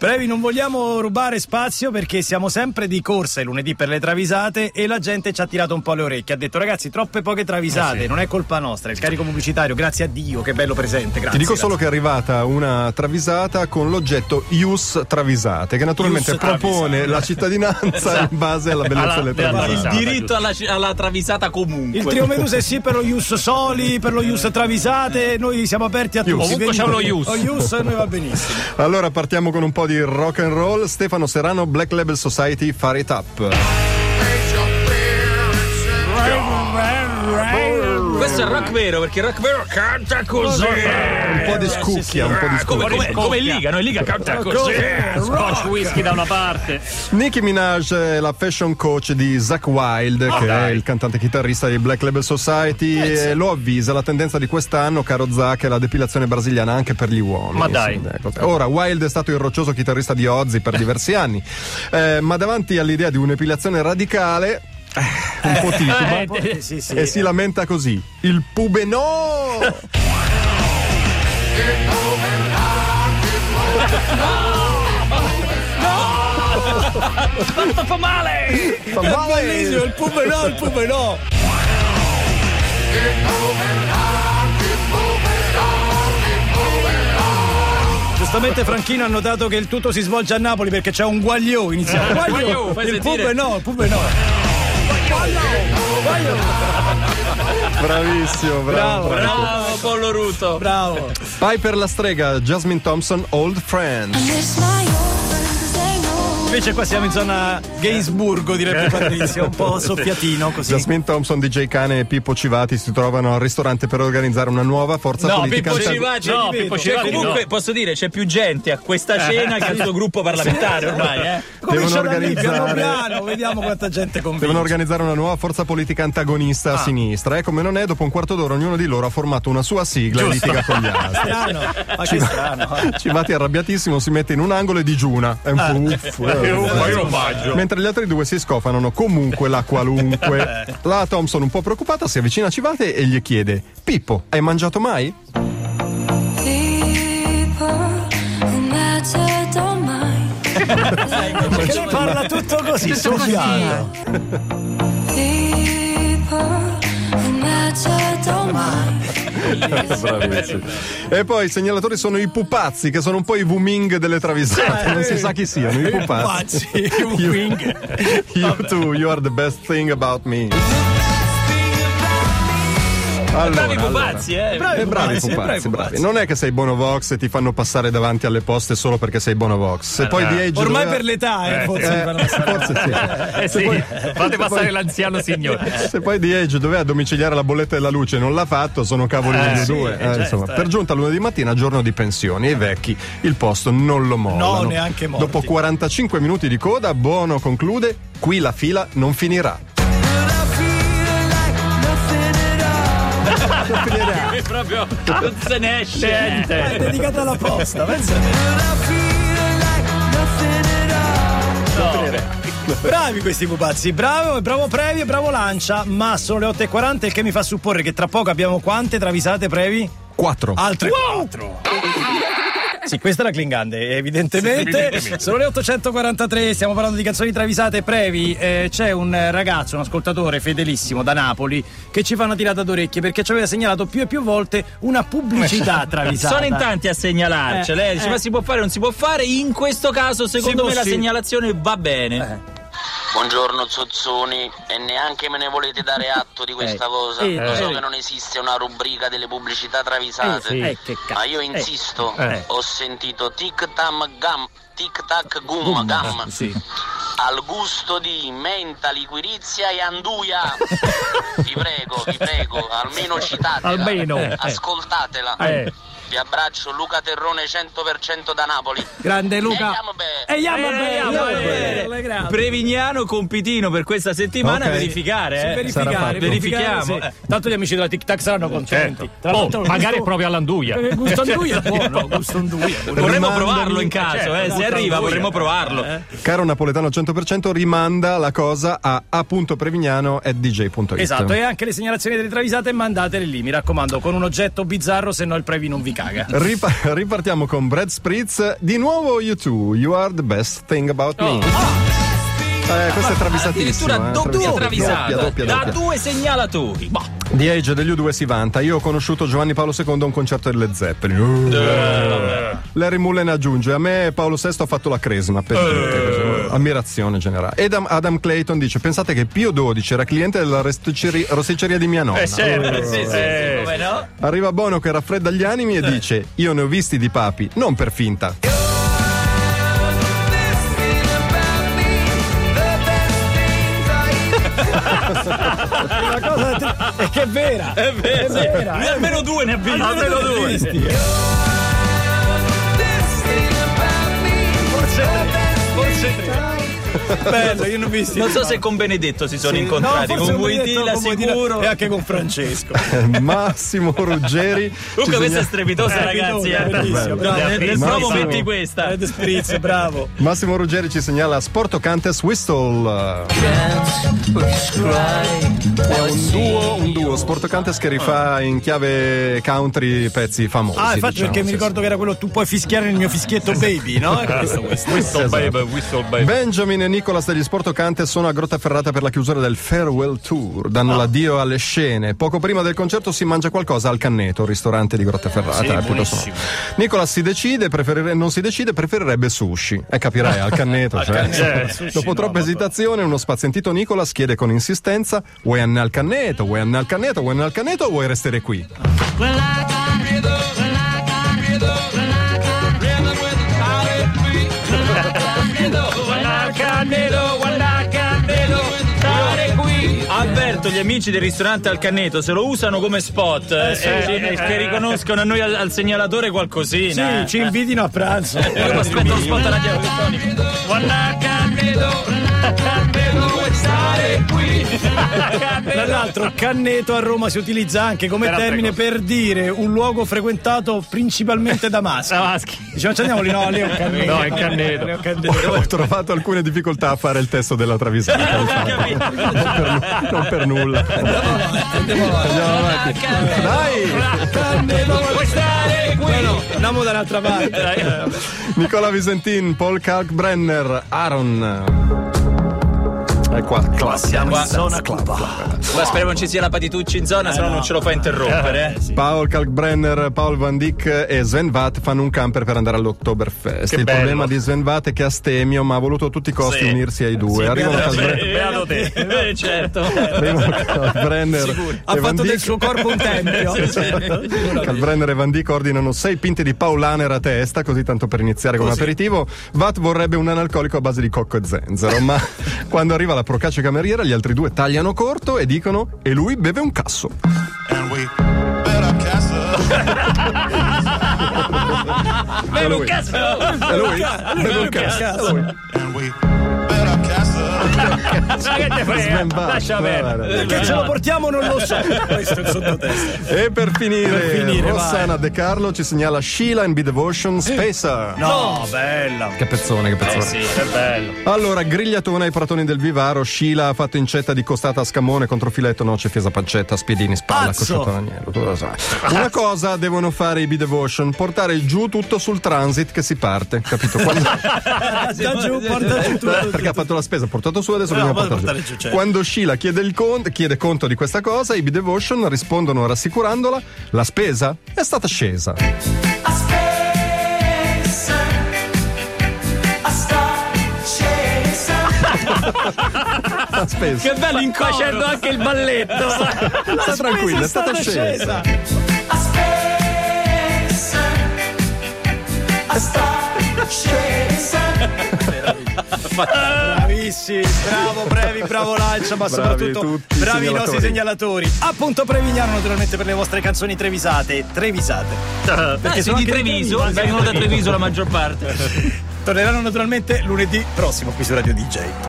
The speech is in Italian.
Previ, non vogliamo rubare spazio perché siamo sempre di corsa il lunedì per le travisate e la gente ci ha tirato un po' le orecchie. Ha detto ragazzi, troppe poche travisate, Eh sì. non è colpa nostra, è il carico pubblicitario, grazie a Dio, che bello presente. Grazie, Ti dico grazie. solo che è arrivata una travisata con l'oggetto Ius Travisate, che naturalmente Ius propone Travisate. la cittadinanza in base alla bellezza Alla- delle travisate. Il diritto alla, alla travisata comunque. Il trio Medusa è sì per lo Ius Soli, per lo Ius Travisate, noi siamo aperti a tutti. Ius. Ovunque c'è uno Ius. Lo Ius noi va benissimo. Allora partiamo con un po' di rock and roll. Stefano Serrano, Black Label Society, Fare It Up. Questo è rock vero, perché il rock vero canta così. Un po' di scucchia, un po' di Come, scucchia. come, come Liga, noi Liga canta così. Scotch whisky da una parte. Nicki Minaj è la fashion coach di Zach Wild, Ah, che è il cantante chitarrista di Black Label Society, e lo avvisa. La tendenza di quest'anno, caro Zach, è la depilazione brasiliana anche per gli uomini. Ma dai. Ecco. Ora, Wild è stato il roccioso chitarrista di Ozzy per diversi anni, eh, ma davanti all'idea di un'epilazione radicale, eh, un po' tituba. Eh, Sì, sì. E si lamenta così: il pube no! Tanto fa male! Fa È male! bellissimo, il pube no, il pube no. Giustamente Franchino ha notato che il tutto si svolge a Napoli perché c'è un guagliò iniziale. Guagliò, Guagliò, il pube no, il pube no. Bravissimo, bravo. Bravo, Bravo, Pollo Ruto. Bravo. Vai per la strega, Jasmine Thompson, Old Friends. Invece qua siamo in zona Gainsburgo, direbbe Patrizia, un po' soffiatino così. Jasmine Thompson, DJ Cane e Pippo Civati si trovano al ristorante per organizzare una nuova forza No, politica. Pippo Civacci, No, cioè, Pippo Civacci comunque no. posso dire c'è più gente a questa cena che al suo gruppo parlamentare ormai, eh. Da lì, piano organizzare- piano, vediamo quanta gente convince. Devono organizzare una nuova forza politica antagonista Ah. a sinistra. E come non è, dopo un quarto d'ora ognuno di loro ha formato una sua sigla e litiga con gli altri. Strano, ma che strano. eh. Civati arrabbiatissimo si mette in un angolo e digiuna. È un Ah. po' uff. Eh. Mentre gli altri due si scofanano comunque la qualunque. La Thompson, un po' preoccupata, si avvicina a Civate e gli chiede: Pippo, hai mangiato mai? Perché parla tutto così, Bravissimo. E poi i segnalatori sono i pupazzi, che sono un po' i Wuming delle travisate. Non si sa chi siano, i pupazzi. Pazzi, You, you too, you are the best thing about me. Allora, Bravi allora. pupazzi, eh. Bravi bravi pupazzi, bravi bravi. Non è che sei Bonovox e ti fanno passare davanti alle poste solo perché sei Bonovox. Se poi di age Ormai doveva- per l'età, eh, forse. Eh, forse sì. Eh sì, fate passare l'anziano signore. Se poi di Age doveva domiciliare la bolletta della luce e non l'ha fatto, sono cavoli degli sì, due. eh, Eh, certo, insomma, eh. per giunta lunedì mattina, giorno di pensioni, i vecchi il posto non lo mollano. No, neanche morti. Dopo 45 minuti di coda, Bono conclude: qui la fila non finirà. È proprio non se ne esce. È Niente. dedicata alla posta, pensa. Bravi questi pupazzi, bravo, bravo Previ e bravo Lancia, ma sono le 8.40 il che mi fa supporre che tra poco abbiamo quante travisate Previ? 4. Altre 4. Sì, questa è la Klingande, evidentemente. Sono le 843, stiamo parlando di canzoni travisate Previ. eh, c'è un ragazzo, un ascoltatore fedelissimo da Napoli, che ci fa una tirata d'orecchie perché ci aveva segnalato più e più volte una pubblicità travisata. Sono in tanti a segnalarci. Eh, Lei dice: eh. Ma si può fare o non si può fare? In questo caso, secondo me, la segnalazione va bene. Buongiorno Zozzoni e neanche me ne volete dare atto di questa cosa. eh, Lo so eh. che non esiste una rubrica delle pubblicità travisate, sì. Eh, ma io insisto, eh. ho sentito tic tam gam, tic tac gum gam. Sì. Al gusto di menta, liquirizia e anduia. vi prego, vi prego, almeno citatela. Almeno. Ascoltatela. Eh. Vi abbraccio Luca Terrone 100% da Napoli. Grande Luca. E andiamo Eh, bene. Prevignano compitino per questa settimana. Ok. Verificare, Sì, eh. verificare, Verifichiamo. sì. Tanto gli amici della Tic Tac saranno contenti. Certo. Tra Oh, magari gusto- è proprio all'anduia. Eh, Gusto anduia è buono, gusto anduia. Vorremmo provarlo in caso, certo, eh. Se arriva, anduia. vorremmo provarlo. Caro napoletano al 100%, rimanda la cosa a a.prevignano.dj.it. Esatto, e anche le segnalazioni delle travisate mandatele lì, mi raccomando, con un oggetto bizzarro, se no il Previ non vi caga. Ripa- ripartiamo con Brad Spritz. Di nuovo U2, You are the best thing about me. Eh, questo è travisatissimo. Addirittura eh, doppia travisata. Doppia, doppia, Da doppia. due segnalatori. Boh. The Age degli U2 si vanta. Io ho conosciuto Giovanni Paolo II a un concerto delle Zeppelin. Uh. Larry Mullen aggiunge: A me Paolo VI ha fatto la cresima. Per dire, ammirazione generale. Adam, Adam Clayton dice: Pensate che Pio XII era cliente della rosticceria, rosticceria di mia nonna. Eh, certo. Sì, sì, sì, Eh. come no? Arriva Bono che raffredda gli animi e dice: Io ne ho visti di papi, non per finta. La cosa tri- è che è vera. È vero, È vera, è almeno due ne ha visti. Almeno due. Forse Ciao. Bello, io non ho visti. Non so se con Benedetto si sono Sì, incontrati, no, con Wojtyla sicuro. E anche con Francesco. Massimo Ruggeri. Comunque questa è strepitosa, ragazzi. eh. bellissimo, bravo. Nel, nel Massimo. promo metti questa. Red Spritz, bravo. Massimo Ruggeri ci segnala Sporto Cantes Whistle. È un duo, un duo Sporto Cantes che rifà in chiave country pezzi famosi. Ah, infatti diciamo, perché mi sì, ricordo che era quello tu puoi fischiare nel mio fischietto baby, no? Questo, questo. Whistle Esatto. baby, whistle baby. Benjamin e Nicolas degli Sporto Cantes sono a Grottaferrata per la chiusura del Farewell Tour. Danno l'addio alle scene. Poco prima del concerto si mangia qualcosa al Canneto, ristorante di Grottaferrata. Sì, eh, buonissimo. Nicolas si decide, preferire- non si decide, preferirebbe sushi. E capirai, al Canneto. cioè. Canneto, sushi Dopo no, troppa vabbè. esitazione, uno spazientito Nicolas chiede con insistenza: Vuoi andare al Canneto? Vuoi andare al Canneto? Vuoi andare al Canneto o vuoi restare qui? Avverto gli amici del ristorante al Canneto, se lo usano come spot eh, sì. eh, eh, che riconoscono a noi al, al segnalatore qualcosina. Sì, ci invitino a pranzo. Io mi aspetto lo spot radiofonico. Guarda Canneto, Stare qui? Tra l'altro, Canneto a Roma si utilizza anche come Per termine per dire un luogo frequentato principalmente da maschi. Da maschi. Diciamo, ci andiamo lì, no, lì è un Canneto. No, è Canneto. Lì è un Canneto. Ho trovato alcune difficoltà a fare il testo della travisata. infatti. non per nulla. Andiamo avanti. Dai! Canneto, Vuoi stare qui? No, no, andiamo dall'altra parte. Nicola Visentin, Paul Kalkbrenner, Aaron. Qua, Siamo in zona club. Ma spero non ci sia la Patitucci in zona, se no non ce lo fa interrompere. eh. Paul Kalkbrenner, Paul Van Dyck e Sven Vath fanno un camper per andare all'Oktoberfest. Il bello. problema di Sven Vath è che ha stemio, ma ha voluto a tutti i costi Sì. unirsi ai due. Arrivano beato- Kalkbrenner, Beato te. Eh, certo. arrivano Kalkbrenner Ha e Van fatto del suo corpo un tempio. Kalbrenner e Van Dyck ordinano sei pinte di Paulaner a testa, così tanto per iniziare come Così. aperitivo. Vat vorrebbe un analcolico a base di cocco e zenzero, ma quando arriva la procaccia cameriera, gli altri due tagliano corto e dicono: E lui beve un casso. and we bet our castle. E lui, e lui beve un casso. Che te frega? Lascia perdere. Che ce lo portiamo non lo so. Questo è il sottotesto. E per finire, Per finire, Rossana De Carlo ci segnala Sheila and Be Devotion Spacer. No, bella. Che pezzone, che pezzone. Sì, che bello. Allora, grigliatona ai pratoni del Vivaro, Scila ha fatto incetta di costata a scamone contro filetto, noce, fesa, pancetta, spiedini, spalla, Pazzo! cosciotto d'agnello. tu lo sai. Una cosa devono fare i B-Devotion, portare giù tutto sul transit che si parte, capito? Quando- Da giù, porta giù tutto. perché ha fatto la spesa, ha portato su, adesso No, dobbiamo portare portare giù. giù, certo. Quando Scila chiede, il conto, chiede conto di questa cosa, i B-Devotion rispondono rassicurandola, la spesa è stata scesa. La spesa. Che bello in facendo anche il balletto. Sta tranquilla, è stata scesa. Bravissimi, bravo Brevi, bravo Lancia, ma Bravi soprattutto bravi i nostri segnalatori. Appunto Prevignano naturalmente per le vostre canzoni trevisate. Trevisate. Perché sono sono di Treviso. vengono da Treviso la maggior parte. Torneranno naturalmente lunedì prossimo qui su Radio DJ.